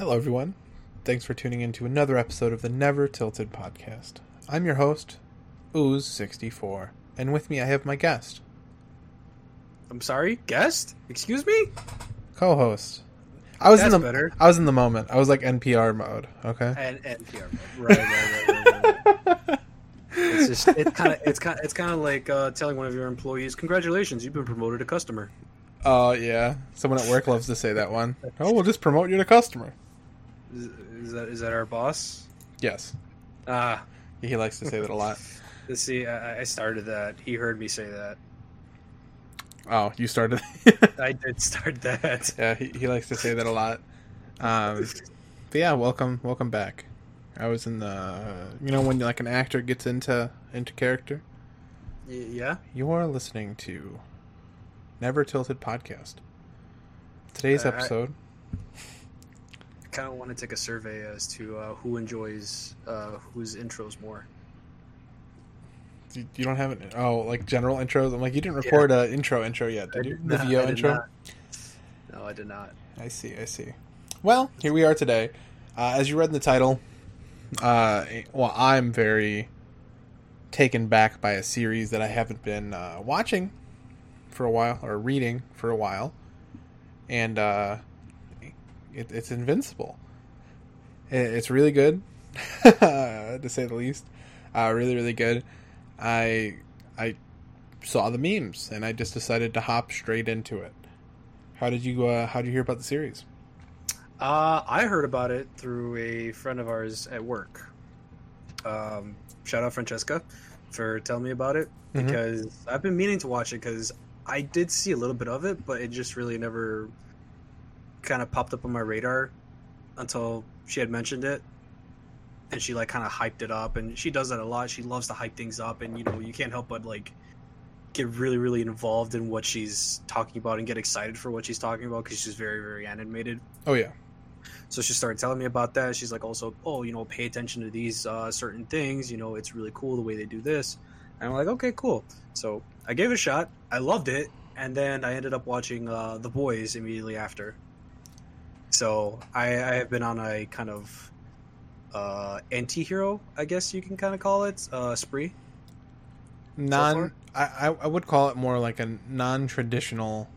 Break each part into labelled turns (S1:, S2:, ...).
S1: Hello, everyone. Thanks for tuning in to another episode of the Never Tilted podcast. I'm your host, Ooze64, and with me I have my guest,
S2: I'm sorry, guest? Excuse me?
S1: co-host. I was
S2: That's
S1: in the
S2: better.
S1: I was in the moment. I was like NPR mode. Okay.
S2: And NPR. Right, right, right, right, right, right. It's just it's kind of it's kind it's kind of like uh, telling one of your employees, "Congratulations, you've been promoted to customer."
S1: Oh yeah. Someone at work loves to say that one. Oh, we'll just promote you to customer.
S2: Is, is that is that our boss?
S1: Yes.
S2: Ah,
S1: He likes to say that a lot.
S2: let's see. I, I started that. He heard me say that.
S1: Oh, you started.
S2: I did start that.
S1: yeah, he, he likes to say that a lot. Um, but yeah, welcome, welcome back. I was in the, you know, when like an actor gets into into character.
S2: Y- yeah.
S1: You are listening to Never Tilted podcast. Today's
S2: Uh,
S1: episode.
S2: I kind of want to take a survey as to uh, who enjoys uh, whose intros more.
S1: You, you don't have it. Oh, like general intros. I'm like, you didn't record a intro intro yet, did you? The
S2: not-
S1: VO intro.
S2: not. No, I did not.
S1: I see. I see. Well, here we are today. Uh, as you read in the title, uh, well, I'm very taken back by a series that I haven't been uh, watching for a while or reading for a while, and uh, it, it's Invincible. It, it's really good, to say the least. Uh, really, really good. I I saw the memes and I just decided to hop straight into it. How did you uh, How did you hear about the series?
S2: Uh, I heard about it through a friend of ours at work. Um, shout out Francesca for telling me about it
S1: Mhm.
S2: because I've been meaning to watch it because I did see a little bit of it, but it just really never kind of popped up on my radar until she had mentioned it. And she like kind of hyped it up, and she does that a lot. She loves to hype things up, and you know you can't help but like get really really involved in what she's talking about and get excited for what she's talking about because she's very very animated.
S1: Oh yeah,
S2: So she started telling me about that. She's like, also, oh, you know, pay attention to these uh, certain things. You know, it's really cool the way they do this. And I'm like, okay, cool. So I gave it a shot. I loved it, and then I ended up watching uh, The Boys immediately after. So I, I have been on a kind of uh, anti-hero, I guess you can kind of call it, uh, spree.
S1: non. I, I I would call it more like a non-traditional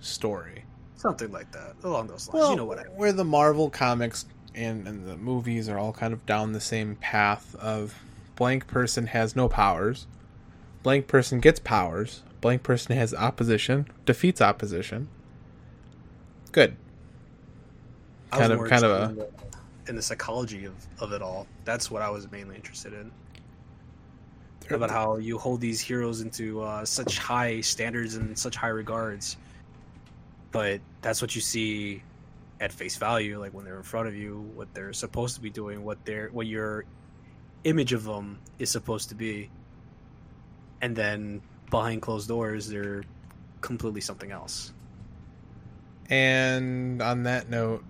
S1: story.
S2: Something like that, along those lines. you know what I mean.
S1: where the Marvel comics and, and the movies are all kind of down the same path of blank person has no powers, blank person gets powers, blank person has opposition, defeats opposition. Good.
S2: I was
S1: kind of-
S2: more
S1: kind of
S2: interested in the, in the psychology of, of it all. That's what I was mainly interested in. about how you hold these heroes into uh, such high standards and such high regards, but that's what you see at face value, like when they're in front of you, what they're supposed to be doing, what their what your image of them is supposed to be, and then behind closed doors, they're completely something else.
S1: And on that note,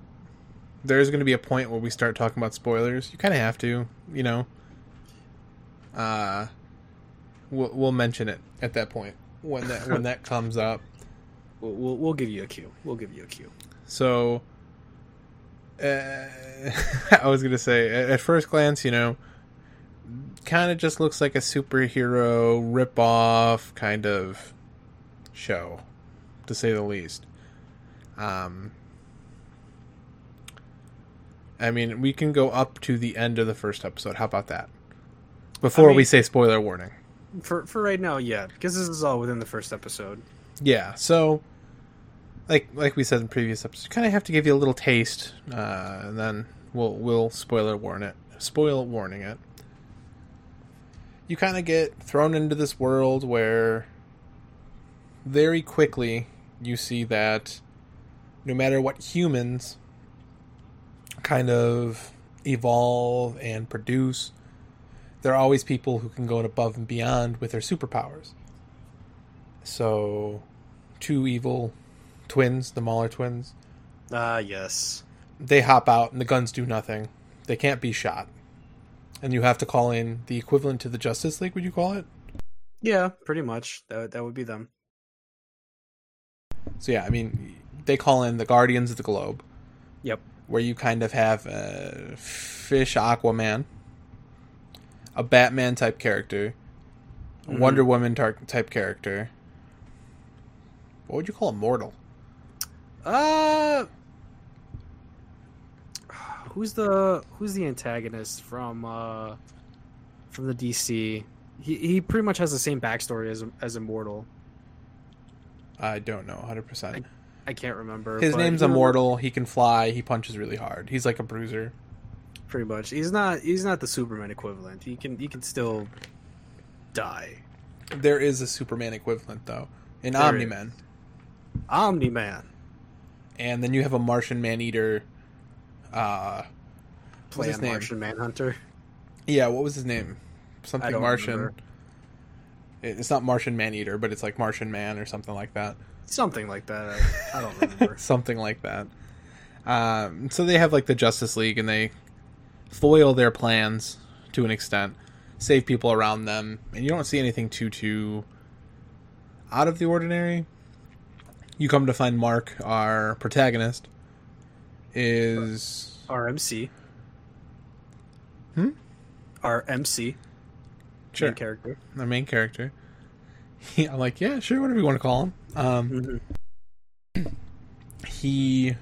S1: there's going to be a point where we start talking about spoilers. You kind of have to, you know. Uh, we'll, we'll mention it at that point when that when that comes up.
S2: We'll, we'll, we'll give you a cue. We'll give you a cue.
S1: So, uh, I was gonna say at, at first glance, you know, kind of just looks like a superhero rip-off kind of show, to say the least. Um, I mean, we can go up to the end of the first episode. How about that? Before
S2: mean-
S1: we say spoiler warning.
S2: For for right now, yeah, because this is all within the first episode.
S1: Yeah, so like like we said in previous episodes, kind of have to give you a little taste, uh, and then we'll we'll spoiler warn it, spoil warning it. You kind of get thrown into this world where very quickly you see that no matter what humans kind of evolve and produce, there are always people who can go above and beyond with their superpowers. So, two evil twins, the Mauler twins,
S2: Ah, yes.
S1: they hop out and the guns do nothing. They can't be shot. And you have to call in the equivalent to the Justice League, would you call it?
S2: Yeah, pretty much. That that would be them.
S1: So, yeah, I mean, they call in the Guardians of the Globe.
S2: Yep.
S1: Where you kind of have a fish Aquaman, a Batman type character, a
S2: Mhm.
S1: Wonder Woman tar- type character. What would you call Immortal?
S2: Uh, who's the who's the antagonist from uh from the DC? He he pretty much has the same backstory as as Immortal.
S1: I don't know, hundred percent.
S2: I can't remember.
S1: His
S2: but
S1: name's Immortal. He can fly. He punches really hard. He's like a bruiser.
S2: Pretty much, he's not he's not the Superman equivalent. He can he can still die.
S1: There is a Superman equivalent though in Omni. Man,
S2: Omni Man
S1: and then you have a Martian Man Eater. Uh, what's his name?
S2: Martian Manhunter.
S1: Yeah, what was his name? Something Martian.
S2: remember.
S1: It's not Martian Man Eater, but it's like Martian Man or something like that.
S2: Something like that. I, I don't remember.
S1: something like that. Um, so they have like the Justice League, and they foil their plans to an extent, save people around them, and you don't see anything too too out of the ordinary. You come to find Mark, our protagonist, is
S2: RMC.
S1: Hmm?
S2: RMC.
S1: sure
S2: Main character.
S1: our main character. He, I'm like, yeah, sure, whatever you want to call him. Um,
S2: Mhm.
S1: he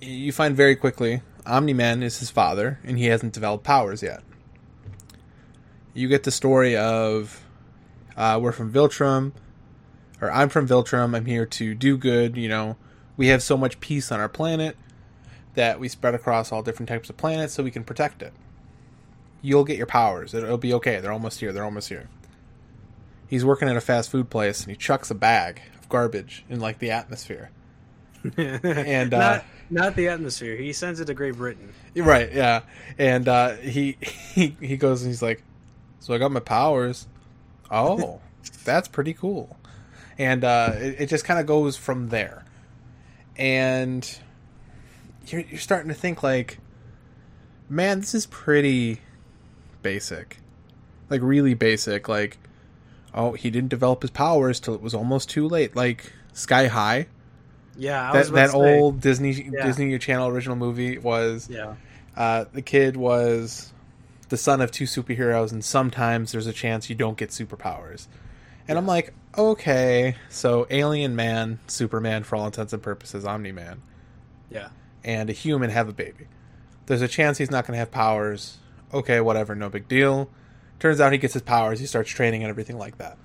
S1: you find very quickly Omni Man is his father and he hasn't developed powers yet. You get the story of uh, we're from Viltrum or I'm from Viltrum, I'm here to do good, you know. We have so much peace on our planet that we spread across all different types of planets so we can protect it. You'll get your powers. It'll be okay. They're almost here. They're almost here. He's working at a fast food place and he chucks a bag of garbage in like the atmosphere.
S2: and
S1: uh,
S2: not not the atmosphere. He sends it to Great Britain.
S1: Right, yeah. And uh, he he he goes and he's like, "So I got my powers. Oh, that's pretty cool." And uh, it, it just kind of goes from there. And you're you're starting to think like, man, this is pretty basic, like really basic. Like, oh, he didn't develop his powers till it was almost too late. Like Sky High,
S2: Yeah, I was
S1: that that
S2: to say.
S1: old Disney
S2: Yeah.
S1: Disney Channel original movie was
S2: Yeah,
S1: uh, the kid was the son of two superheroes, and sometimes there's a chance you don't get superpowers. And I'm like, okay, so alien man, Superman for all intents and purposes, Omni Man,
S2: yeah,
S1: and a human have a baby. There's a chance he's not going to have powers. Okay, whatever, no big deal. Turns out he gets his powers, he starts training and everything like that.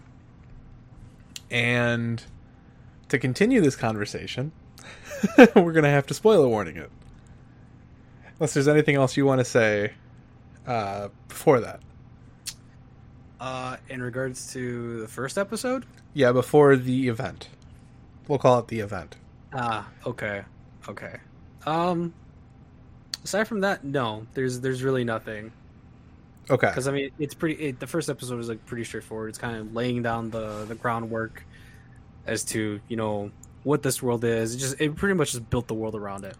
S1: And to continue this conversation, we're going to have to spoiler warning it. Unless there's anything else you want to say uh, before that.
S2: Uh, in regards to the first episode.
S1: Yeah, before the event. We'll call it the event.
S2: Ah, okay, okay. Um, aside from that, no, there's there's really nothing.
S1: Okay.
S2: Because I mean, it's pretty. It, the first episode was like pretty straightforward. It's kind of laying down the the groundwork as to you know what this world is. It just it pretty much just built the world around it,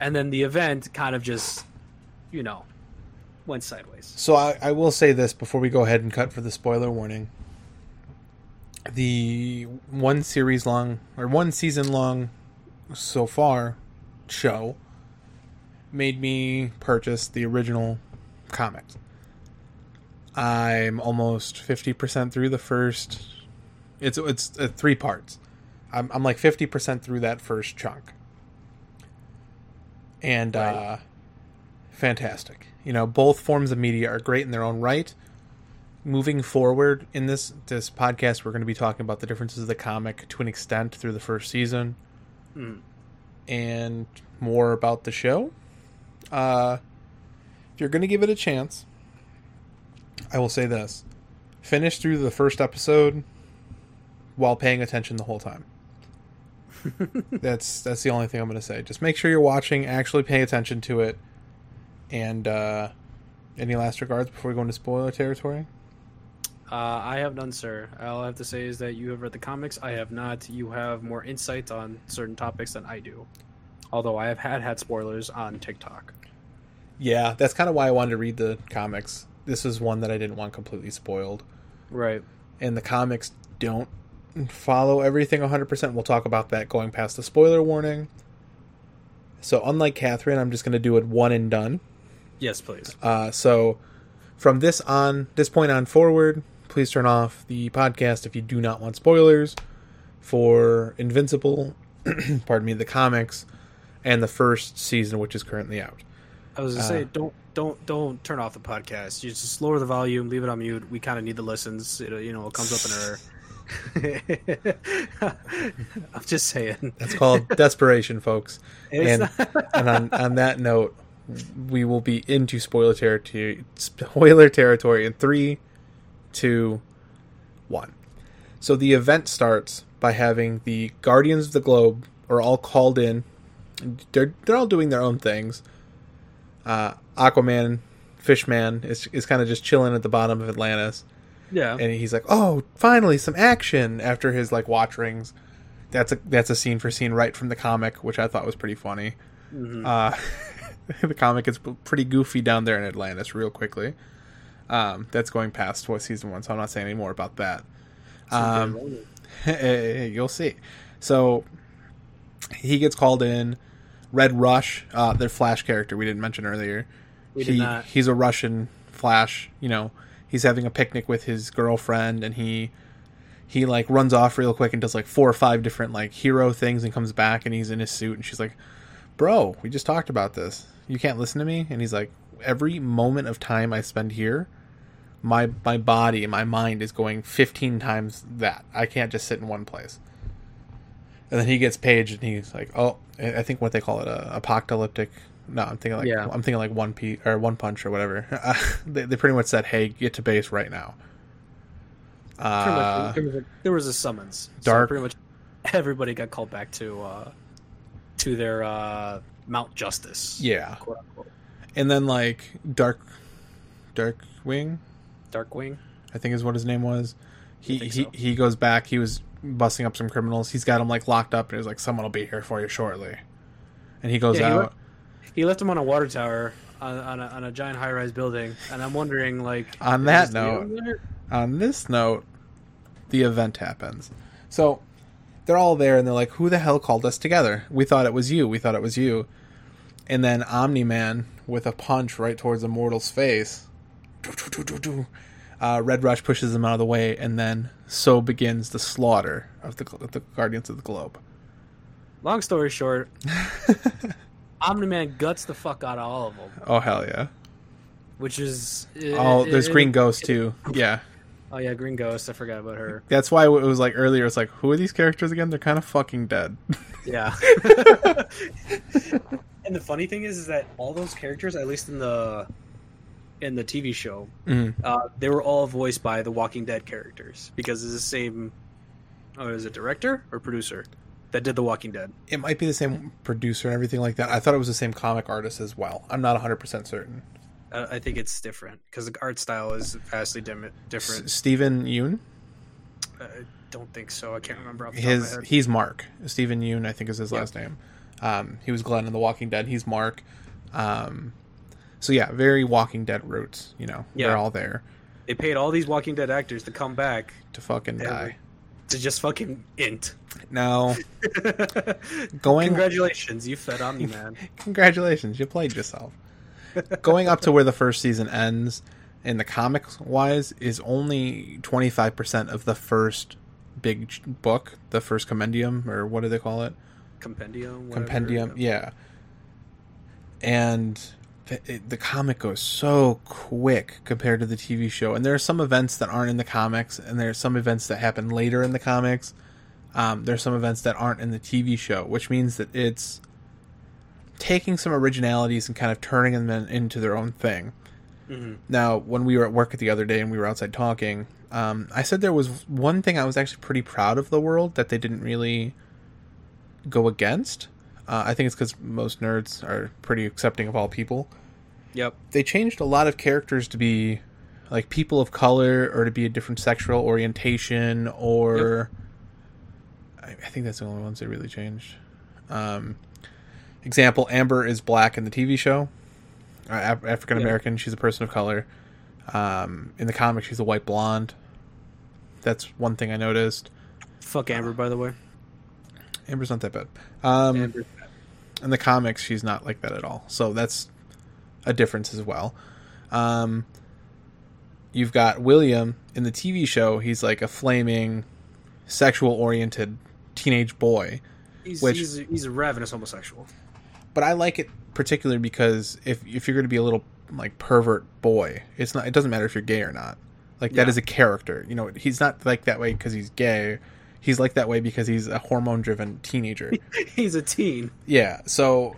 S2: and then the event kind of just you know went sideways.
S1: So I, I will say this before we go ahead and cut for the spoiler warning. The one series long or one season long so far show made me purchase the original comics. I'm almost 50% through the first it's it's uh, three parts. I'm I'm like 50% through that first chunk. And
S2: Right.
S1: uh fantastic. You know, both forms of media are great in their own right. Moving forward in this this podcast, we're going to be talking about the differences of the comic to an extent through the first season,
S2: Mm.
S1: and more about the show. Uh, if you're going to give it a chance, I will say this: finish through the first episode while paying attention the whole time. that's that's the only thing I'm going to say. Just make sure you're watching, actually pay attention to it, and uh, any last regards before we go into spoiler territory?
S2: Uh, I have none, sir. All I have to say is that you have read the comics. I have not. You have more insight on certain topics than I do. Although I have had had spoilers on TikTok.
S1: Yeah, that's kind of why I wanted to read the comics. This is one that I didn't want completely spoiled.
S2: Right.
S1: And the comics don't follow everything 100%. We'll talk about that going past the spoiler warning. So unlike Catherine, I'm just going to do it one and done.
S2: Yes, please.
S1: Uh, so from this on this point on forward, please turn off the podcast if you do not want spoilers for Invincible. pardon me, the comics and the first season, which is currently out.
S2: I was gonna
S1: Uh,
S2: say, don't don't don't turn off the podcast. You just lower the volume, leave it on mute. We kind of need the listens. It, you know, it comes up in our. I'm just saying.
S1: That's called desperation, folks. And- And on on that note, we will be into spoiler territory. Spoiler territory in three, two, one. So the event starts by having the Guardians of the Globe are all called in. They're they're all doing their own things. Uh, Aquaman, Fishman is is kind of just chilling at the bottom of Atlantis,
S2: yeah.
S1: and he's like, "Oh, finally some action!" After his like watch rings. That's a that's a scene for scene right from the comic, which I thought was pretty funny.
S2: Mhm.
S1: Uh, the comic is pretty goofy down there in Atlantis, real quickly. Um, that's going past what season one, so I'm not saying any more about that. Um, you'll see. So he gets called in. Red Rush, uh, their Flash character we didn't mention earlier.
S2: We did not.
S1: He's a Russian Flash. You know, he's having a picnic with his girlfriend, and he he like runs off real quick and does like four or five different like hero things, and comes back, and he's in his suit, and she's like, "Bro, we just talked about this. You can't listen to me." And he's like, "Every moment of time I spend here." My my body and my mind is going fifteen times that. I can't just sit in one place. And then he gets paged, and he's like, "Oh, I I think what they call it, a apocalyptic." No, I'm thinking like
S2: Yeah.
S1: I'm thinking like one p or one punch or whatever. they, they pretty much said, "Hey, get to base right now." Uh,
S2: much, there, was a, there was a summons. So
S1: Dark-
S2: pretty much everybody got called back to uh, to their uh, Mount Justice.
S1: yeah,
S2: Quote unquote.
S1: and then like Dark, Dark Wing,
S2: Darkwing,
S1: I think is what his name was. He he
S2: so.
S1: he goes back. He was busting up some criminals. He's got them like locked up, and he's like, "Someone will be here for you shortly." And he goes
S2: Yeah, he
S1: out.
S2: left- He left him on a water tower on, on, a, on a giant high rise building, and I'm wondering, like,
S1: On that note- on this note, the event happens. So they're all there and they're like, Who the hell called us together? We thought it was you. We thought it was you. And then Omni Man, with a punch right towards Immortal's face, uh, Red Rush pushes him out of the way, and then so begins the slaughter of the, of the Guardians of the Globe.
S2: Long story short, Omni Man guts the fuck out of all of them,
S1: Oh, hell yeah.
S2: which is
S1: Oh,
S2: it-
S1: there's
S2: it-
S1: Green Ghost, too. Yeah.
S2: Oh yeah, Green Ghost. I forgot about her.
S1: That's why it was like earlier, it's like, Who are these characters again? They're kind of fucking dead.
S2: Yeah. and the funny thing is, is that all those characters, at least in the in the TV show,
S1: Mhm.
S2: uh, they were all voiced by the Walking Dead characters because it's the same. Oh, is it director or producer that did the Walking Dead?
S1: It might be the same producer and everything like that. I thought it was the same comic artist as well. I'm not 100% certain.
S2: Uh, I think it's different because the art style is vastly dim-
S1: S-
S2: different.
S1: Steven Yeun,
S2: I don't think so. I can't remember off the top of
S1: his
S2: my head.
S1: he's Mark. Steven Yeun, I think is his
S2: Yeah.
S1: last name. Um, he was Glenn in The Walking Dead. He's Mark. Um, so yeah, very Walking Dead roots. You know,
S2: Yeah.
S1: they're all there
S2: They paid all these Walking Dead actors to come back
S1: to fucking die.
S2: To just fucking int.
S1: No. going
S2: Congratulations, you fed Omni Man.
S1: congratulations, you played yourself. going up to where the first season ends in the comics wise is only 25% of the first big book, the first compendium or what do they call it?
S2: Compendium. whatever.
S1: compendium yeah and it, the comic goes so quick compared to the tv show and there are some events that aren't in the comics and there are some events that happen later in the comics um, are some events that aren't in the tv show which means that it's taking some originalities and kind of turning them in, into their own thing
S2: Mhm.
S1: now, when we were at work the other day and we were outside talking, um, I said there was one thing I was actually pretty proud of the world that they didn't really go against. Uh, I think it's because most nerds are pretty accepting of all people.
S2: Yep.
S1: They changed a lot of characters to be like people of color or to be a different sexual orientation or. I, I think that's the only ones they really changed. Um, example Amber is black in the TV show. Uh, Af- African American. She's a person of color. Um, in the comic, she's a white blonde. That's one thing I noticed.
S2: Fuck Amber, by the way.
S1: Amber's not that bad. Um,
S2: Amber.
S1: In the comics, she's not like that at all. So that's a difference as well. Um, you've got William in the TV show. He's like a flaming, sexual oriented teenage boy.
S2: He's,
S1: Which-
S2: he's, he's a ravenous homosexual.
S1: But I like it particularly because if if you're going to be a little like pervert boy, it's not. It doesn't matter if you're gay or not. Like that
S2: Yeah.
S1: is a character. You know, he's not like that way because he's gay. He's like that way because he's a hormone driven teenager.
S2: he's a teen.
S1: Yeah. So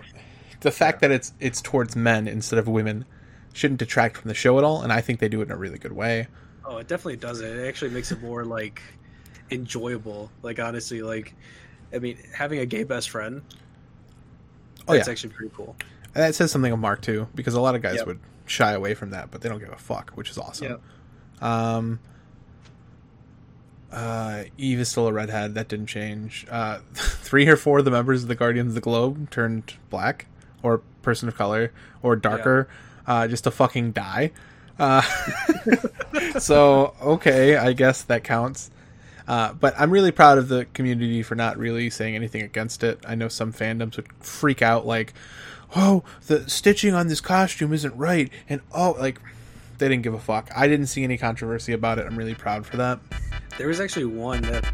S1: the fact that it's it's towards men instead of women shouldn't detract from the show at all, and I think they do it in a really good way.
S2: Oh, it definitely does it. It actually makes it more like enjoyable. Like honestly, like I mean, having a gay best friend.
S1: Oh,
S2: that's
S1: yeah.
S2: actually pretty cool.
S1: And that says something of Mark too, because a lot of guys
S2: Yep.
S1: would shy away from that, but they don't give a fuck, which is awesome.
S2: Yep.
S1: Um, uh, Eve is still a redhead. That didn't change. Uh, three or four of the members of the Guardians of the Globe turned black or person of color or darker, uh, just to fucking die. Uh, so okay, I guess that counts. Uh, but I'm really proud of the community for not really saying anything against it. I know some fandoms would freak out, like, "Oh, the stitching on this costume isn't right," and oh, like, they didn't give a fuck. I didn't see any controversy about it. I'm really proud for that.
S2: There was actually one that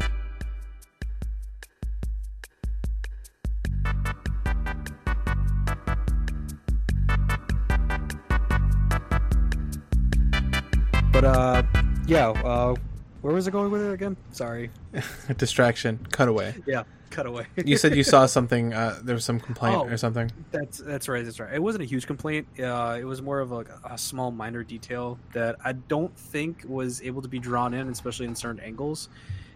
S2: But uh yeah, uh where was it going with it again? Sorry.
S1: Distraction, cutaway.
S2: Yeah, cut away.
S1: You said you saw something. Uh, there was some complaint
S2: Oh.
S1: or something.
S2: That's that's right. That's right. It wasn't a huge complaint. Uh, it was more of a, a small, minor detail that I don't think was able to be drawn in, especially in certain angles.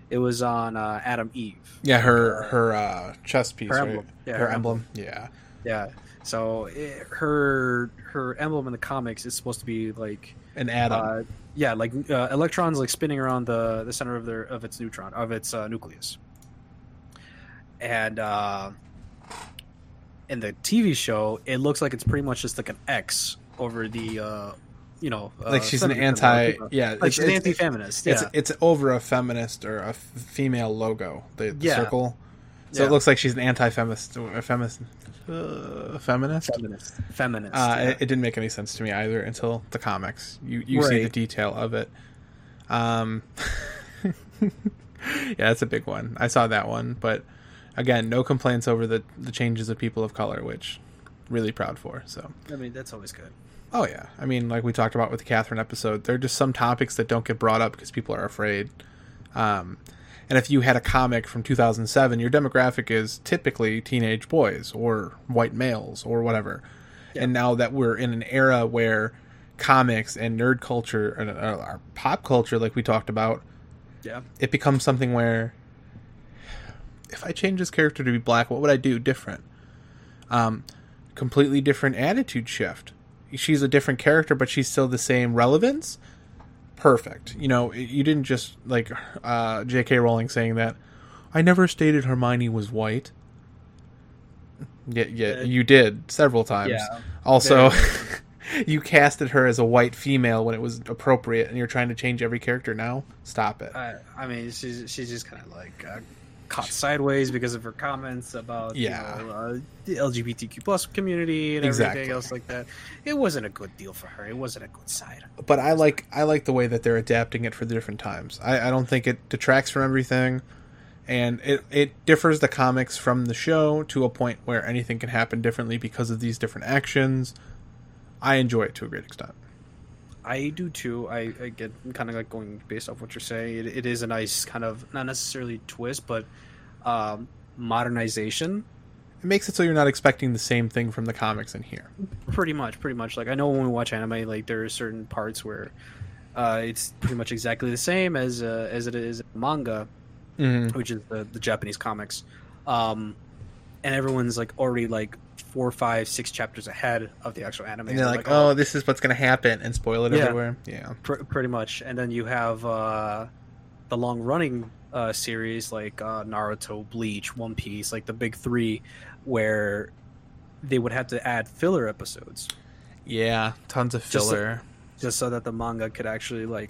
S2: It was on uh, Atom Eve.
S1: Yeah, her her uh, chest piece,
S2: Her
S1: right?
S2: emblem. Yeah,
S1: her
S2: her
S1: emblem. Yeah.
S2: Yeah. So it, her her emblem in the comics is supposed to be like,
S1: An atom.
S2: uh, yeah, like uh, electrons like spinning around the the center of their of its neutron of its uh, nucleus. And uh, in the TV show, it looks like it's pretty much just like an X over the, uh, you know, uh,
S1: like she's an anti. Yeah,
S2: like she's
S1: it's-
S2: anti-feminist.
S1: It's
S2: yeah.
S1: it's over a feminist or a f- female logo. The, the
S2: Yeah.
S1: circle. So
S2: Yeah.
S1: it looks like she's an anti-feminist. A feminist. Uh, feminist.
S2: feminist. Feminist.
S1: Uh,
S2: yeah.
S1: it, it didn't make any sense to me either until the comics. You you see the detail of it. Um, yeah, that's a big one. I saw that one, but again, no complaints over the the changes of people of color, which really proud for. So,
S2: I mean, that's always good.
S1: oh yeah, I mean, like we talked about with the Catherine episode, there are just some topics that don't get brought up because people are afraid. Um, and if you had a comic from 2007, your demographic is typically teenage boys or white males or whatever.
S2: Yeah.
S1: And now that we're in an era where comics and nerd culture and uh, our pop culture, like we talked about,
S2: Yeah.
S1: it becomes something where if I change this character to be black, what would I do different? Um, completely different attitude shift. She's a different character, but she's still the same relevance. Perfect. You know, you didn't just like uh, J.K. Rowling saying that I never stated Hermione was white. Yeah, yeah, you did several times.
S2: Yeah.
S1: Also, you casted her as a white female when it was appropriate, and you're trying to change every character now. Stop it.
S2: I, I mean, she's she's just kind of like uh, caught sideways because of her comments about
S1: Yeah.
S2: you know, uh, the LGBTQ plus community and
S1: Exactly.
S2: everything else like that. It wasn't a good deal for her. It wasn't a good side.
S1: but I like I like the way that they're adapting it for the different times. I, I don't think it detracts from everything, and it it differs the comics from the show to a point where anything can happen differently because of these different actions. I enjoy it to a great extent.
S2: I do too. I, I get kind of like going based off what you're saying. It, it is a nice kind of not necessarily twist, but um, modernization.
S1: It makes it so you're not expecting the same thing from the comics in here.
S2: Pretty much, pretty much. Like I know when we watch anime, like there are certain parts where uh, it's pretty much exactly the same as uh, as it is in manga,
S1: Mm-hmm.
S2: which is the, the Japanese comics. Um, and everyone's like already like four, five, six chapters ahead of the actual anime.
S1: And they're like, "Oh, this is what's going to happen," and spoil it
S2: Yeah.
S1: everywhere. Yeah,
S2: pr- pretty much. And then you have uh, the long running uh, series like uh, Naruto, Bleach, One Piece, like the big three, where they would have to add filler episodes
S1: yeah, tons of
S2: Just so-
S1: filler.
S2: just so that the manga could actually like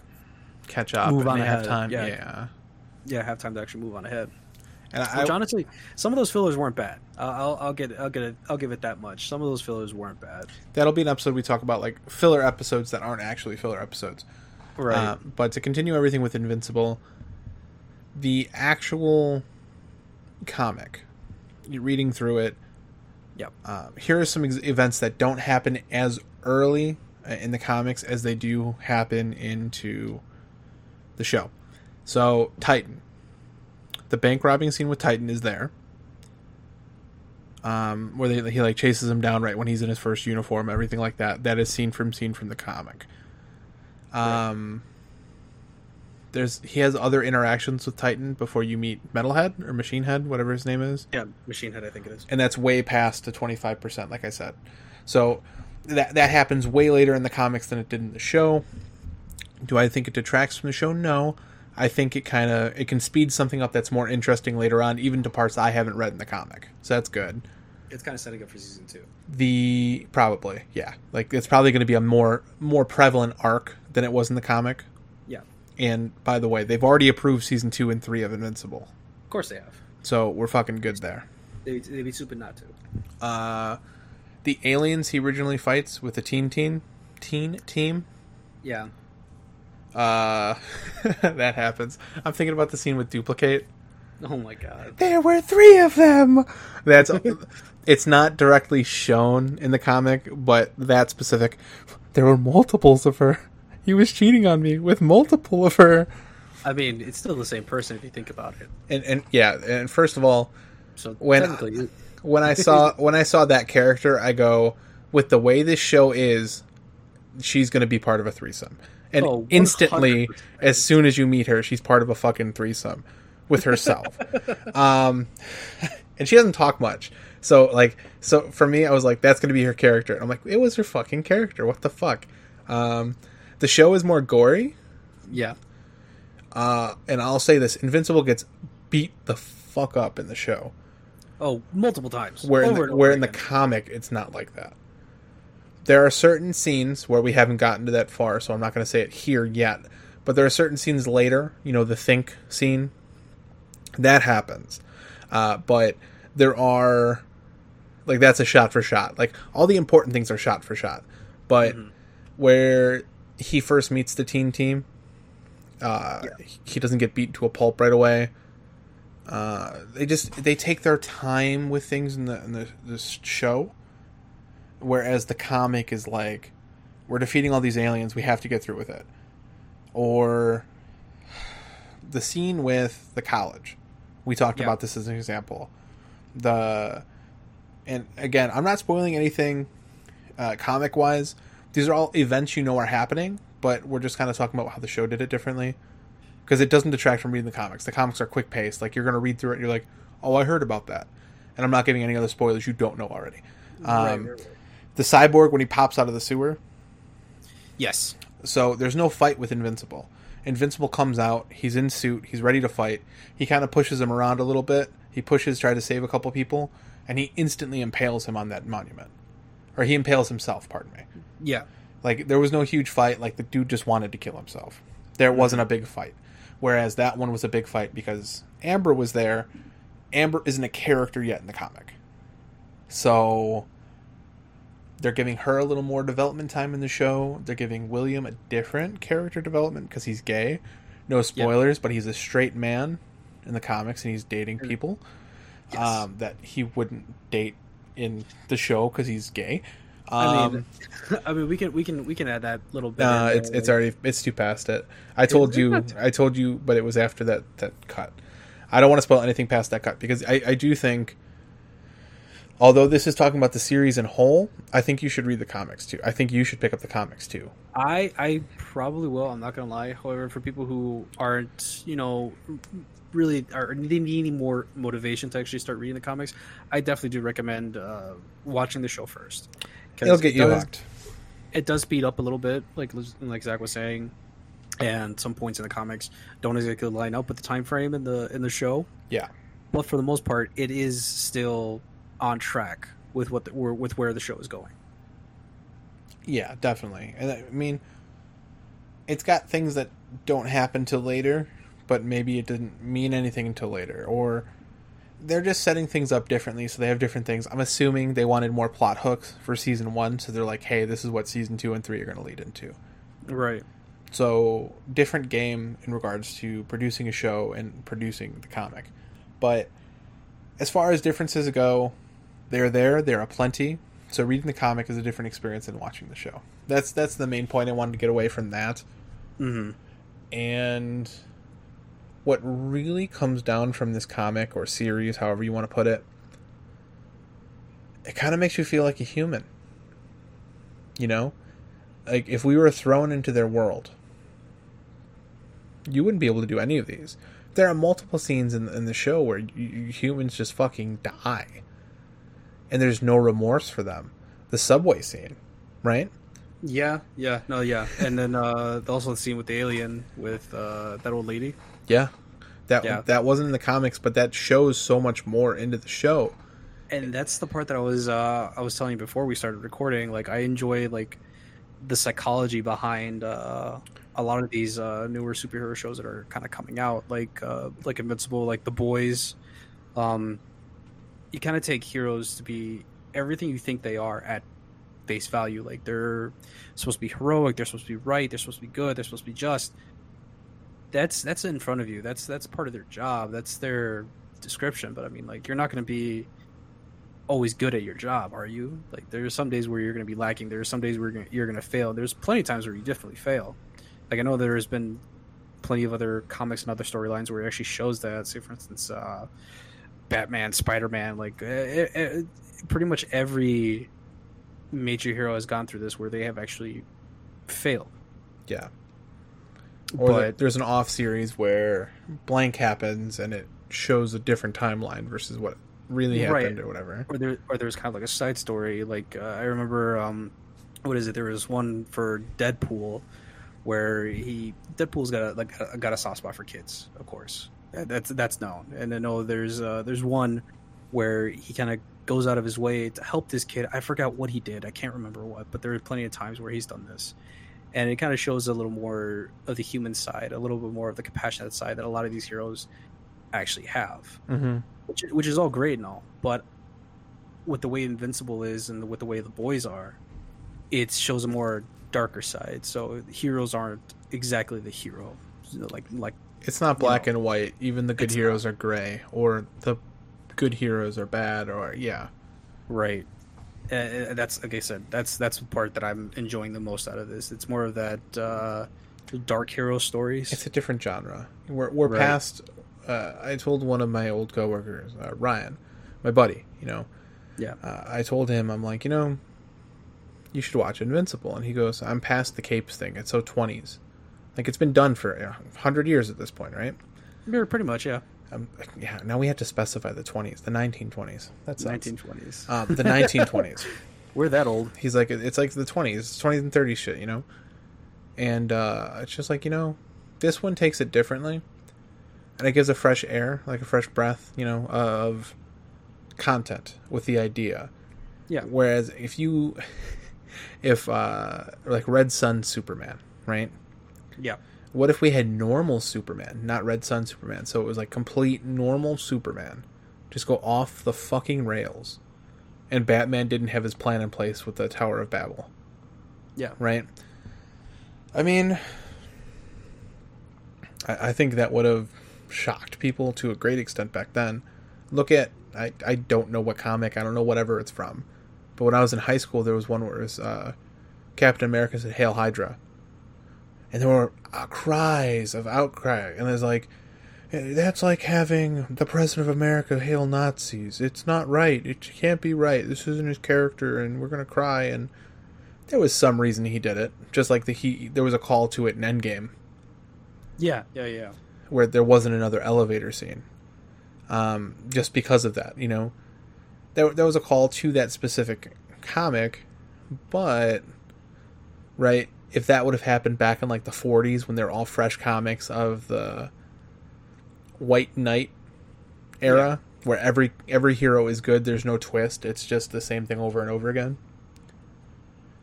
S1: catch up
S2: Move
S1: and
S2: on
S1: they have
S2: ahead,
S1: time.
S2: yeah.
S1: yeah.
S2: yeah have time to actually move on ahead.
S1: And I,
S2: Which honestly, some of those fillers weren't bad. Uh, I'll, I'll get I'll get it I'll give it that much. Some of those fillers weren't bad.
S1: that'll be an episode we talk about like filler episodes that aren't actually filler episodes.
S2: Right.
S1: Uh, but to continue everything with Invincible, the actual comic, you're reading through it.
S2: Yep.
S1: Um, here are some ex- events that don't happen as early uh, in the comics as they do happen into the show. So Titan, the bank robbing scene with Titan is there. Um, where they, he like chases him down right when he's in his first uniform, everything like that. That is scene from scene from the comic. Um, there's he has other interactions with Titan before you meet Metalhead or Machine Head, whatever his name is,
S2: yeah, Machine Head, I think it is.
S1: and that's way past the twenty five percent, like I said. So that that happens way later in the comics than it did in the show. Do I think it detracts from the show? No. I think it kind of it can speed something up that's more interesting later on, even to parts I haven't read in the comic. So that's good.
S2: It's kind of setting up for season two.
S1: The probably yeah, like it's probably going to be a more more prevalent arc than it was in the comic.
S2: Yeah,
S1: And by the way, they've already approved season two and three of Invincible,
S2: of course they have.
S1: so we're fucking good there.
S2: They they'd be stupid not to.
S1: Uh, the aliens he originally fights with the teen team, teen team.
S2: Yeah.
S1: Uh, that happens. I'm thinking about the scene with Dupli-Kate.
S2: Oh my god.
S1: There were three of them. That's it's not directly shown in the comic, but that specific. There were multiples of her. He was cheating on me with multiple of her.
S2: I mean, it's still the same person if you think about it.
S1: And and yeah, and first of all,
S2: So
S1: When- when I saw when I saw that character, I go, with the way this show is, she's going to be part of a threesome. And
S2: Oh,
S1: instantly, as soon as you meet her, she's part of a fucking threesome with herself. um, and she doesn't talk much. So like, so for me, I was like, that's going to be her character. And I'm like, it was her fucking character. What the fuck? Um, the show is more gory.
S2: yeah.
S1: Uh, and I'll say this: Invincible gets beat the fuck up in the show.
S2: Oh, multiple times.
S1: where in the, where in the comic it's not like that. There are certain scenes where we haven't gotten to that far, so I'm not going to say it here yet. But there are certain scenes later, you know, the think scene, that happens. Uh, but there are, like, that's a shot for shot. Like, all the important things are shot for shot. But
S2: Mm-hmm.
S1: where he first meets the teen team, uh, he doesn't get beat to a pulp right away uh, they just they take their time with things in the in the this show, whereas the comic is like, we're defeating all these aliens, we have to get through with it, or the scene with the college. We talked
S2: Yeah.
S1: about this as an example. The and again, I'm not spoiling anything uh, comic wise. These are all events you know are happening, but we're just kind of talking about how the show did it differently because it doesn't detract from reading the comics. The comics are quick paced. Like you're going to read through it, and you're like, "Oh, I heard about that," and I'm not giving any other spoilers you don't know already.
S2: Right,
S1: Um,
S2: right, right.
S1: The cyborg when he pops out of the sewer.
S2: Yes.
S1: So there's no fight with Invincible. Invincible comes out. He's in suit. He's ready to fight. He kind of pushes him around a little bit. He pushes, try to save a couple people, and he instantly impales him on that monument, or he impales himself. Pardon me.
S2: Yeah.
S1: Like there was no huge fight. Like the dude just wanted to kill himself. There wasn't a big fight. Whereas that one was a big fight because Amber was there. Amber isn't a character yet in the comic. So they're giving her a little more development time in the show. They're giving William a different character development because he's gay. No spoilers, but he's a straight man in the comics and he's dating people
S2: Yes.
S1: um, that he wouldn't date in the show because he's gay.
S2: I
S1: Um,
S2: mean, I mean, we can we can we can add that little bit.
S1: uh, it's it's already it's too past it. I told you? I told you, but it was after that that cut. I don't want to spoil anything past that cut because I I do think, although this is talking about the series in whole, I think you should read the comics too. I think you should pick up the comics too.
S2: I I probably will. I'm not gonna lie. However, for people who aren't, you know, really are they need any more motivation to actually start reading the comics, I definitely do recommend uh, watching the show first.
S1: It'll get
S2: it
S1: you
S2: does-
S1: hooked.
S2: It does speed up a little bit, like like Zach was saying, and some points in the comics don't exactly line up with the time frame in the in the show.
S1: Yeah.
S2: But for the most part, it is still on track with what the, with where the show is going.
S1: Yeah, definitely. And I mean, it's got things that don't happen till later, but maybe it didn't mean anything until later, or they're just setting things up differently, so they have different things. I'm assuming they wanted more plot hooks for season one, so they're like, "Hey, this is what season two and three are going to lead into."
S2: Right.
S1: So different game in regards to producing a show and producing the comic, but as far as differences go, they're there. There are plenty. So reading the comic is a different experience than watching the show. That's that's the main point. I wanted to get away from that.
S2: Mm-hmm.
S1: And what really comes down from this comic or series, however you want to put it, it kind of makes you feel like a human. You know? Like if we were thrown into their world, you wouldn't be able to do any of these. There are multiple scenes in, in the show where you, humans just fucking die. And there's no remorse for them. The subway scene, right?
S2: Yeah, yeah, no, yeah, and then uh, also the scene with the alien with uh, that old lady.
S1: Yeah, that yeah. that wasn't in the comics, but that shows so much more into the show.
S2: And that's the part that I was uh, I was telling you before we started recording. Like I enjoy like the psychology behind uh, a lot of these uh, newer superhero shows that are kind of coming out, like uh, like Invincible, like The Boys. Um, you kind of take heroes to be everything you think they are at face value. Like they're supposed to be heroic, they're supposed to be right, they're supposed to be good, they're supposed to be just. That's that's in front of you. That's that's part of their job. That's their description. But I mean, like you're not going to be always good at your job, are you? Like there are some days where you're going to be lacking. There are some days where you're going to fail. There's plenty of times where you definitely fail. Like I know there has been plenty of other comics and other storylines where it actually shows that. Say for instance, uh, Batman, Spider Man, like it, it, pretty much every major hero has gone through this where they have actually failed.
S1: Yeah. Or but, there's an off series where blank happens and it shows a different timeline versus what really happened right. or whatever.
S2: Or there, or there's kind of like a side story. Like uh, I remember, um, what is it? There was one for Deadpool where he Deadpool's got a like got a soft spot for kids, of course. That's that's known. And I know there's uh, there's one where he kind of goes out of his way to help this kid. I forgot what he did. I can't remember what, but there are plenty of times where he's done this. And it kind of shows a little more of the human side, a little bit more of the compassionate side that a lot of these heroes actually have,
S1: mm-hmm.
S2: which, which is all great and all. But with the way Invincible is and with the way the boys are, it shows a more darker side. So heroes aren't exactly the hero, like like
S1: it's not black know, and white. Even the good heroes not. are gray, or the good heroes are bad, or yeah,
S2: right. Uh, that's like I said. That's that's the part that I'm enjoying the most out of this. It's more of that uh, dark hero stories.
S1: It's a different genre. We're we're right. past. Uh, I told one of my old coworkers, uh, Ryan, my buddy. You know,
S2: yeah.
S1: Uh, I told him, I'm like, you know, you should watch Invincible, and he goes, I'm past the capes thing. It's so twenties. Like it's been done for a hundred years at this point, right?
S2: Yeah, pretty much, yeah.
S1: Um, yeah. Now we have to specify the twenties, the nineteen twenties. That's
S2: nineteen twenties.
S1: Um, the nineteen twenties.
S2: We're that old.
S1: He's like, it's like the twenties, twenties and thirties shit, you know. And uh, it's just like you know, this one takes it differently, and it gives a fresh air, like a fresh breath, you know, of content with the idea.
S2: Yeah.
S1: Whereas if you, if uh, like Red Son Superman, right?
S2: Yeah.
S1: What if we had normal Superman, not Red Son Superman? So it was like complete normal Superman. Just go off the fucking rails. And Batman didn't have his plan in place with the Tower of Babel.
S2: Yeah.
S1: Right? I mean, I, I think that would have shocked people to a great extent back then. Look at, I, I don't know what comic, I don't know whatever it's from. But when I was in high school, there was one where it was uh, Captain America said, Hail Hydra and there were uh, cries of outcry, and there's like, that's like having the president of America hail Nazis. It's not right. It can't be right. This isn't his character, and we're gonna cry. And there was some reason he did it, just like the he. There was a call to it in Endgame.
S2: Yeah, yeah, yeah.
S1: Where there wasn't another elevator scene, um, just because of that. You know, there there was a call to that specific comic, but right if that would have happened back in like the 40s when they're all fresh comics of the White Knight era yeah. where every every hero is good, there's no twist, it's just the same thing over and over again.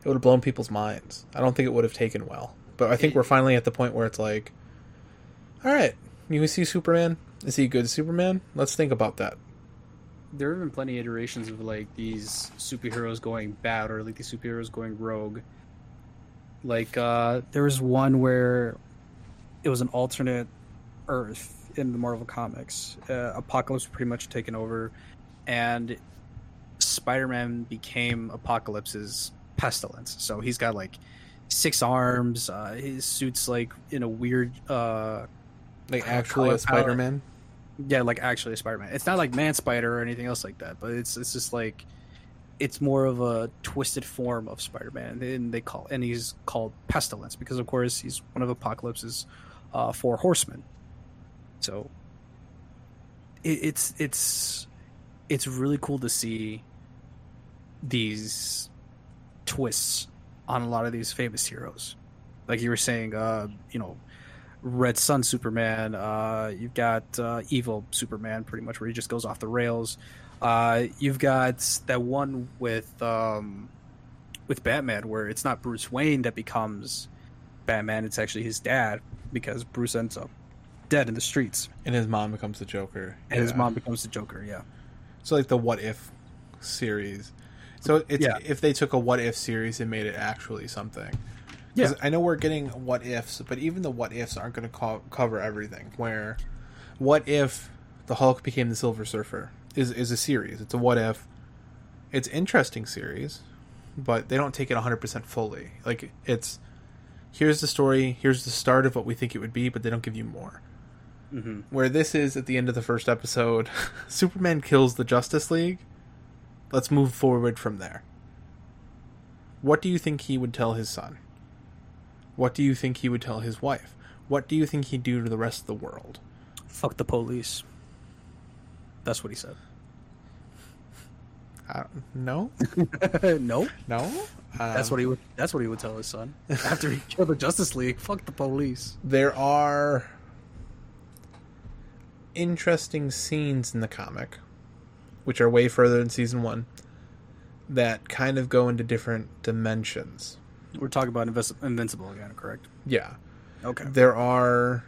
S1: It would have blown people's minds. I don't think it would have taken well. But I think we're finally at the point where it's like all right, you see Superman? Is he a good Superman? Let's think about that.
S2: there have been plenty of iterations of like these superheroes going bad or like these superheroes going rogue. Like uh there was one where it was an alternate Earth in the Marvel comics. Uh, Apocalypse pretty much taken over, and Spider-Man became Apocalypse's pestilence. So he's got like six arms. Uh, his suit's like in a weird, uh,
S1: like actually a Spider-Man.
S2: Yeah, like actually a Spider-Man. It's not like Man Spider or anything else like that, but it's it's just like it's more of a twisted form of Spider-Man, and they call and he's called Pestilence because of course he's one of Apocalypse's uh, four horsemen. So it, it's it's it's really cool to see these twists on a lot of these famous heroes. Like you were saying, uh, you know, Red Son Superman. Uh, you've got uh, Evil Superman, pretty much where he just goes off the rails. Uh, you've got that one with um, with Batman, where it's not Bruce Wayne that becomes Batman; it's actually his dad, because Bruce ends up dead in the streets,
S1: and his mom becomes the Joker,
S2: and yeah. his mom becomes the Joker. Yeah.
S1: So like the What If series. So it's yeah. if they took a What If series and made it actually something. Yeah. I know we're getting what ifs, but even the what ifs aren't going to co- cover everything. Where, what if the Hulk became the Silver Surfer? Is is a series. It's a what if. It's interesting series, but they don't take it 100% fully. Like it's here's the story, here's the start of what we think it would be, but they don't give you more. Mm-hmm. Where this is at the end of the first episode, Superman kills the Justice League. Let's move forward from there. What do you think he would tell his son? What do you think he would tell his wife? What do you think he'd do to the rest of the world?
S2: Fuck the police. That's what he said.
S1: Uh, no,
S2: no,
S1: no. Um,
S2: that's what he would. That's what he would tell his son after he killed the Justice League. Fuck the police.
S1: There are interesting scenes in the comic, which are way further than season one, that kind of go into different dimensions.
S2: We're talking about Invis- Invincible again, correct?
S1: Yeah.
S2: Okay.
S1: There are.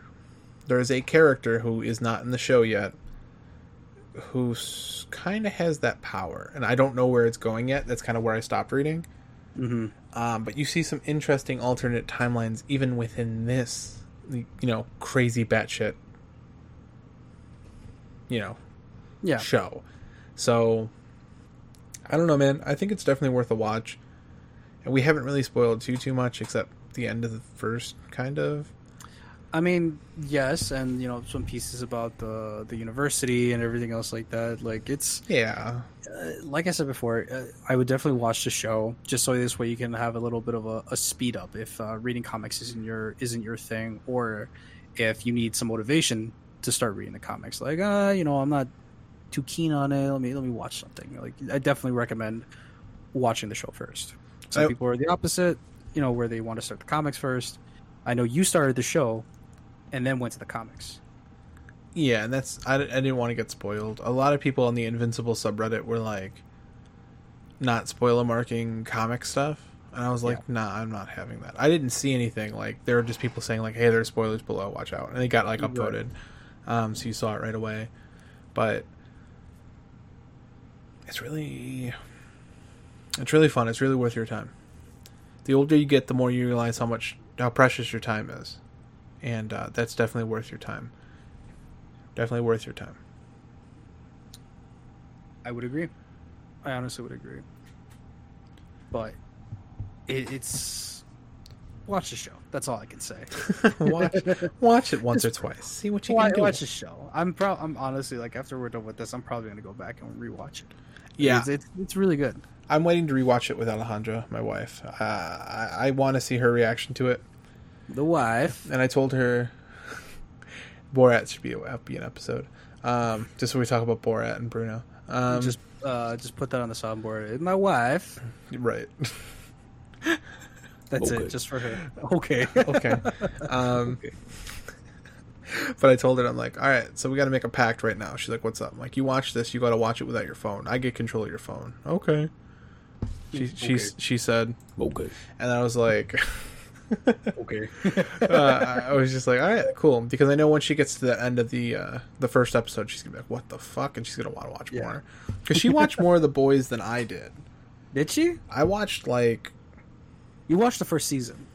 S1: There is a character who is not in the show yet, who kind of has that power, and I don't know where it's going yet. That's kind of where I stopped reading.
S2: Mm-hmm.
S1: Um, but you see some interesting alternate timelines even within this, you know, crazy batshit, you know,
S2: yeah,
S1: show. So, I don't know, man. I think it's definitely worth a watch, and we haven't really spoiled too too much except the end of the first, kind of.
S2: I mean, yes, and you know some pieces about the the university and everything else like that. Like it's
S1: yeah.
S2: Uh, like I said before, uh, I would definitely watch the show just so this way you can have a little bit of a, a speed up if uh, reading comics isn't your isn't your thing, or if you need some motivation to start reading the comics. Like, uh, you know, I'm not too keen on it. Let me let me watch something. Like, I definitely recommend watching the show first. Some I, people are the opposite. You know, where they want to start the comics first. I know you started the show and then went to the comics.
S1: Yeah, and that's I, I didn't want to get spoiled. A lot of people on the Invincible subreddit were like, not spoiler marking comic stuff, and I was like, yeah. nah, I'm not having that. I didn't see anything like there were just people saying like, hey, there's spoilers below, watch out, and they got like upvoted, um, so you saw it right away. But it's really, it's really fun. It's really worth your time. The older you get, the more you realize how much how precious your time is and uh, that's definitely worth your time. Definitely worth your time.
S2: I would agree. I honestly would agree. But it, it's watch the show. That's all I can say.
S1: watch, watch it once or twice. See what you watch, can do.
S2: Watch the show. I'm pro- I'm honestly like after we're done with this, I'm probably gonna go back and rewatch it.
S1: Yeah,
S2: it's, it's, it's really good.
S1: I'm waiting to rewatch it with Alejandra, my wife. Uh, I, I want to see her reaction to it
S2: the wife.
S1: And I told her Borat should be, be an episode. Um, just so we talk about Borat and Bruno. Um,
S2: just uh, just put that on the soundboard. My wife.
S1: Right.
S2: That's okay. it, just for her. Okay.
S1: okay. Um, okay. But I told her, I'm like, all right, so we got to make a pact right now. She's like, what's up? I'm like, you watch this, you got to watch it without your phone. I get control of your phone. Okay. She okay. she she said
S2: okay,
S1: and I was like,
S2: okay.
S1: uh, I was just like, all right, cool, because I know when she gets to the end of the uh, the first episode, she's gonna be like, what the fuck, and she's gonna want to watch
S2: Yeah.
S1: more because she watched more of the boys than I did.
S2: Did she?
S1: I watched like
S2: You watched the first season.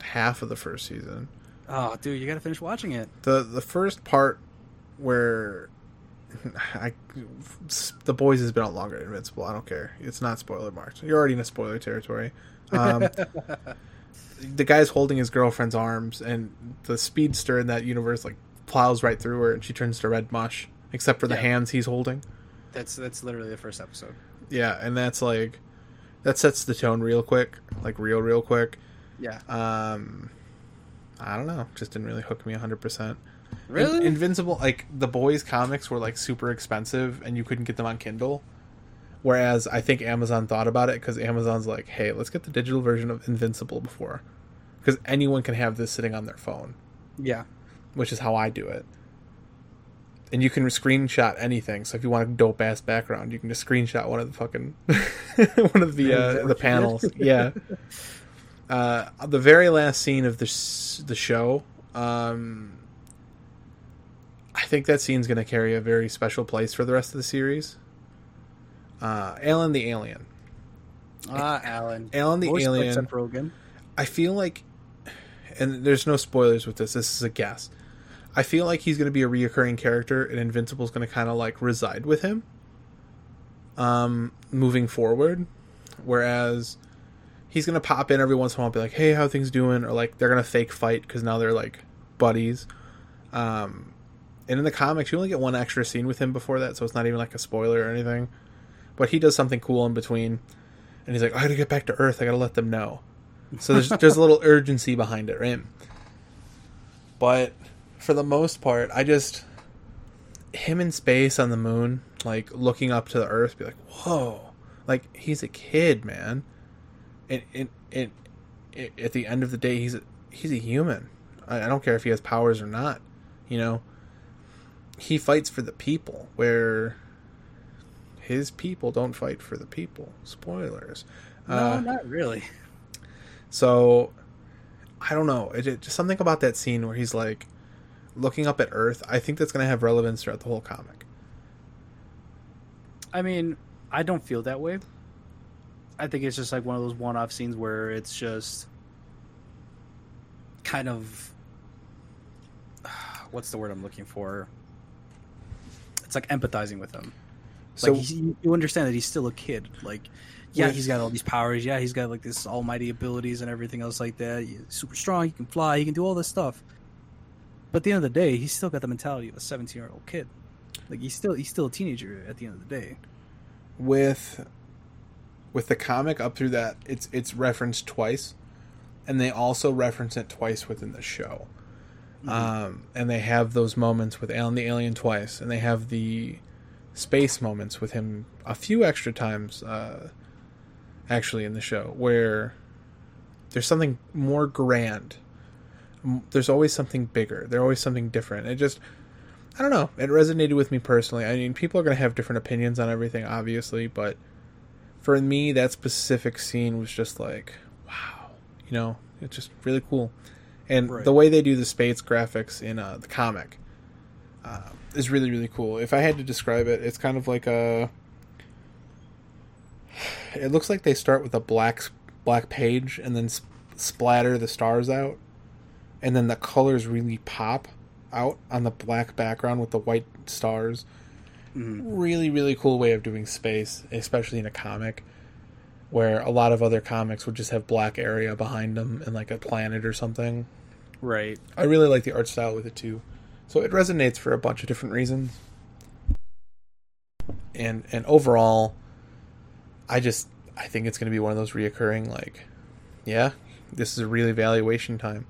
S1: half of the first season.
S2: Oh, dude, you gotta finish watching it.
S1: the The first part where I the boys has been out longer than Invincible. I don't care. It's not spoiler marked. You're already in a spoiler territory. Um, the guy's holding his girlfriend's arms, and the speedster in that universe like plows right through her, and she turns to red mush, except for the
S2: Yeah.
S1: hands he's holding.
S2: That's that's literally the first episode.
S1: Yeah, and that's like that sets the tone real quick, like real, real quick.
S2: Yeah.
S1: Um, I don't know, just didn't really hook me hundred percent.
S2: Really?
S1: In- Invincible, like the boys' comics were like super expensive, and you couldn't get them on Kindle. Whereas I think Amazon thought about it because Amazon's like, hey, let's get the digital version of Invincible before, because anyone can have this sitting on their phone,
S2: yeah.
S1: which is how I do it. And you can screenshot anything. So if you want a dope ass background, you can just screenshot one of the fucking one of the uh, the panels. yeah. Uh, the very last scene of the s- the show, um, I think that scene's going to carry a very special place for the rest of the series. Uh, Alan the alien.
S2: Ah, Alan.
S1: Alan the
S2: by
S1: alien.
S2: Seth Rogen.
S1: I feel like, and there's no spoilers with this. This is a guess. I feel like he's going to be a reoccurring character, and Invincible's going to kind of like reside with him, um, moving forward. Whereas he's going to pop in every once in a while, and be like, "Hey, how things doing?" Or like they're going to fake fight because now they're like buddies. Um, and in the comics, you only get one extra scene with him before that, so it's not even like a spoiler or anything. But he does something cool in between, and he's like, "I got to get back to Earth. I got to let them know." So there's there's a little urgency behind it, right? But for the most part, I just him in space on the moon, like looking up to the Earth, be like, "Whoa!" Like he's a kid, man. And and, and, and at the end of the day, he's a, he's a human. I, I don't care if he has powers or not. You know, he fights for the people, where his people don't fight for the people. Spoilers.
S2: No,
S1: Uh,
S2: not really.
S1: so I don't know. It, it just something about that scene where he's like looking up at Earth. I think that's going to have relevance throughout the whole comic.
S2: I mean, I don't feel that way. I think it's just like one of those one-off scenes where it's just kind of what's the word I'm looking for? It's like empathizing with him.
S1: So
S2: like you understand that he's still a kid. Like, yeah, he's got all these powers. Yeah, he's got like this almighty abilities and everything else like that. He's super strong. He can fly. He can do all this stuff. But at the end of the day, he's still got the mentality of a 17 year old kid. Like he's still he's still a teenager at the end of the day.
S1: with with the comic up through that, it's it's referenced twice, and they also reference it twice within the show. Um, and they have those moments with Alan the Alien twice, and they have the space moments with him a few extra times, uh, actually in the show where there's something more grand. There's always something bigger. There's always something different. It just, I don't know. It resonated with me personally. I mean, people are gonna have different opinions on everything, obviously, but for me, that specific scene was just like, wow. You know, it's just really cool. And
S2: Right.
S1: the way they do the space graphics in uh, the comic uh, is really really cool. If I had to describe it, it's kind of like a. It looks like they start with a black black page and then sp- splatter the stars out, and then the colors really pop out on the black background with the white stars.
S2: Mhm.
S1: Really really cool way of doing space, especially in a comic. Where a lot of other comics would just have black area behind them and like a planet or something.
S2: Right.
S1: I really like the art style with it too. So it resonates for a bunch of different reasons. And and overall I just I think it's going to be one of those reoccurring like yeah, this is a real evaluation time.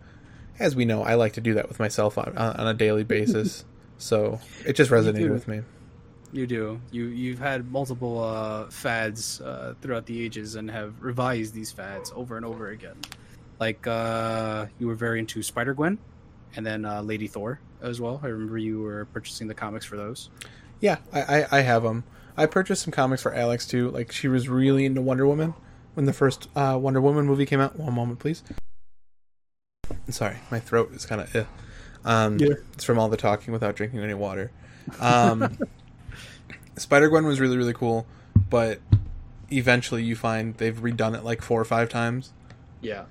S1: As we know, I like to do that with myself on, on a daily basis. so it just resonated with me.
S2: You do. You you've had multiple uh, fads uh, throughout the ages and have revised these fads over and over again. Like uh, you were very into Spider Gwen, and then uh, Lady Thor as well. I remember you were purchasing the comics for those.
S1: Yeah, I, I, I have them. I purchased some comics for Alex too. Like she was really into Wonder Woman when the first uh, Wonder Woman movie came out. One moment, please. Sorry, my throat is kind of. Eh. Um,
S2: Yeah.
S1: It's from all the talking without drinking any water. Um, Spider Gwen was really really cool, but eventually you find they've redone it like four or five times.
S2: Yeah.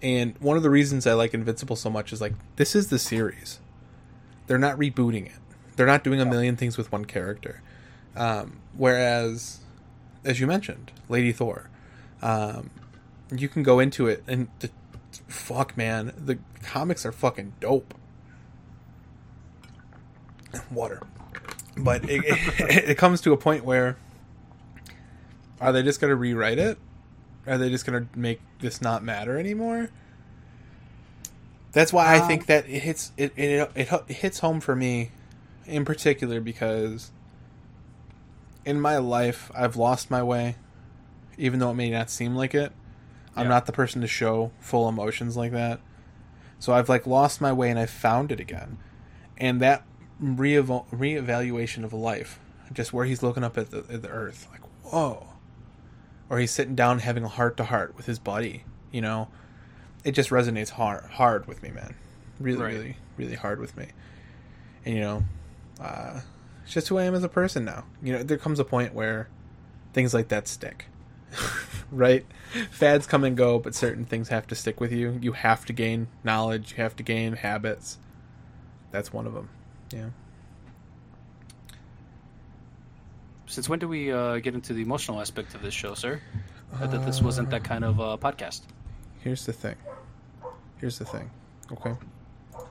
S1: And one of the reasons I like Invincible so much is like this is the series. They're not rebooting it. They're not doing a million things with one character. Um, whereas, as you mentioned, Lady Thor, um, you can go into it and the, fuck, man, the comics are fucking dope. Water, but it, it, it comes to a point where are they just gonna rewrite it? Are they just gonna make this not matter anymore? That's why I
S2: Um,
S1: think that it hits it, it it it hits home for me, in particular because in my life I've lost my way, even though it may not seem like it. I'm
S2: Yeah.
S1: not the person to show full emotions like that. So I've like lost my way and I've found it again, and that re-eval- reevaluation of life, just where he's looking up at the, at the earth, like whoa, or he's sitting down having a heart to heart with his buddy, you know, it just resonates hard hard with me, man, really,
S2: Right.
S1: really, really hard with me, and you know, uh, it's just who I am as a person now. You know, there comes a point where things like that stick. right? Fads come and go, but certain things have to stick with you. You have to gain knowledge, you have to gain habits. That's one of them. Yeah.
S3: Since when do we uh, get into the emotional aspect of this show, sir? I thought this wasn't that kind of uh, podcast.
S1: Here's the thing. Here's the thing. Okay.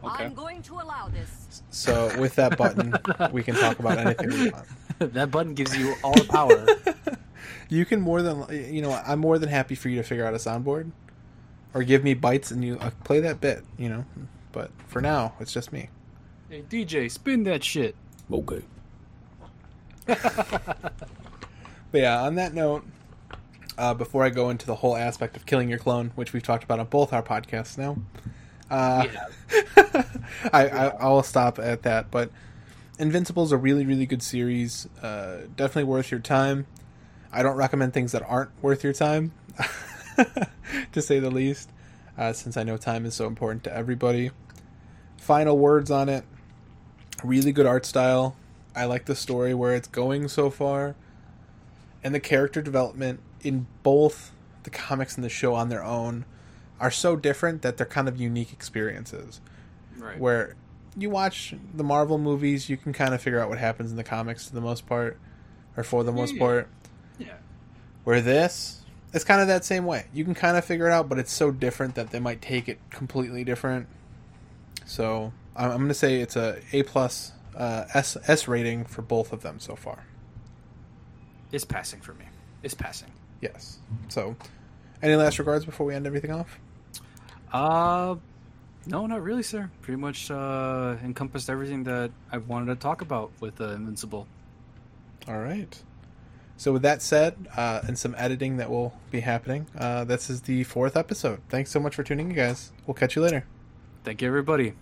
S3: Okay.
S4: I'm going to allow this.
S1: So with that button, we can talk about anything we want.
S3: that button gives you all the power.
S1: You can more than you know. I'm more than happy for you to figure out a soundboard, or give me bites and you uh, play that bit. You know, but for now, it's just me.
S3: hey, DJ, spin that shit.
S5: Okay.
S1: But yeah, on that note, uh, before I go into the whole aspect of killing your clone, which we've talked about on both our podcasts now, uh, I, I I'll stop at that. But Invincible is a really really good series. Uh, definitely worth your time. I don't recommend things that aren't worth your time, to say the least, uh, since I know time is so important to everybody. Final words on it. Really good art style. I like the story where it's going so far and the character development in both the comics and the show on their own are so different that they're kind of unique experiences.
S3: Right.
S1: Where you watch the Marvel movies, you can kind of figure out what happens in the comics to the most part, or for the most
S3: Yeah.
S1: part.
S3: Yeah.
S1: Where this, it's kind of that same way. You can kind of figure it out, but it's so different that they might take it completely different. So I'm, I'm going to say it's a A plus uh, S S rating for both of them so far.
S3: It's passing for me. It's passing.
S1: Yes. So, any last regards before we end everything off?
S3: Uh, no, not really, sir. Pretty much uh, encompassed everything that I wanted to talk about with uh, Invincible.
S1: All right. So, with that said, uh, and some editing that will be happening, uh, this is the fourth episode. Thanks so much for tuning in, guys. We'll catch you later.
S3: Thank you, everybody.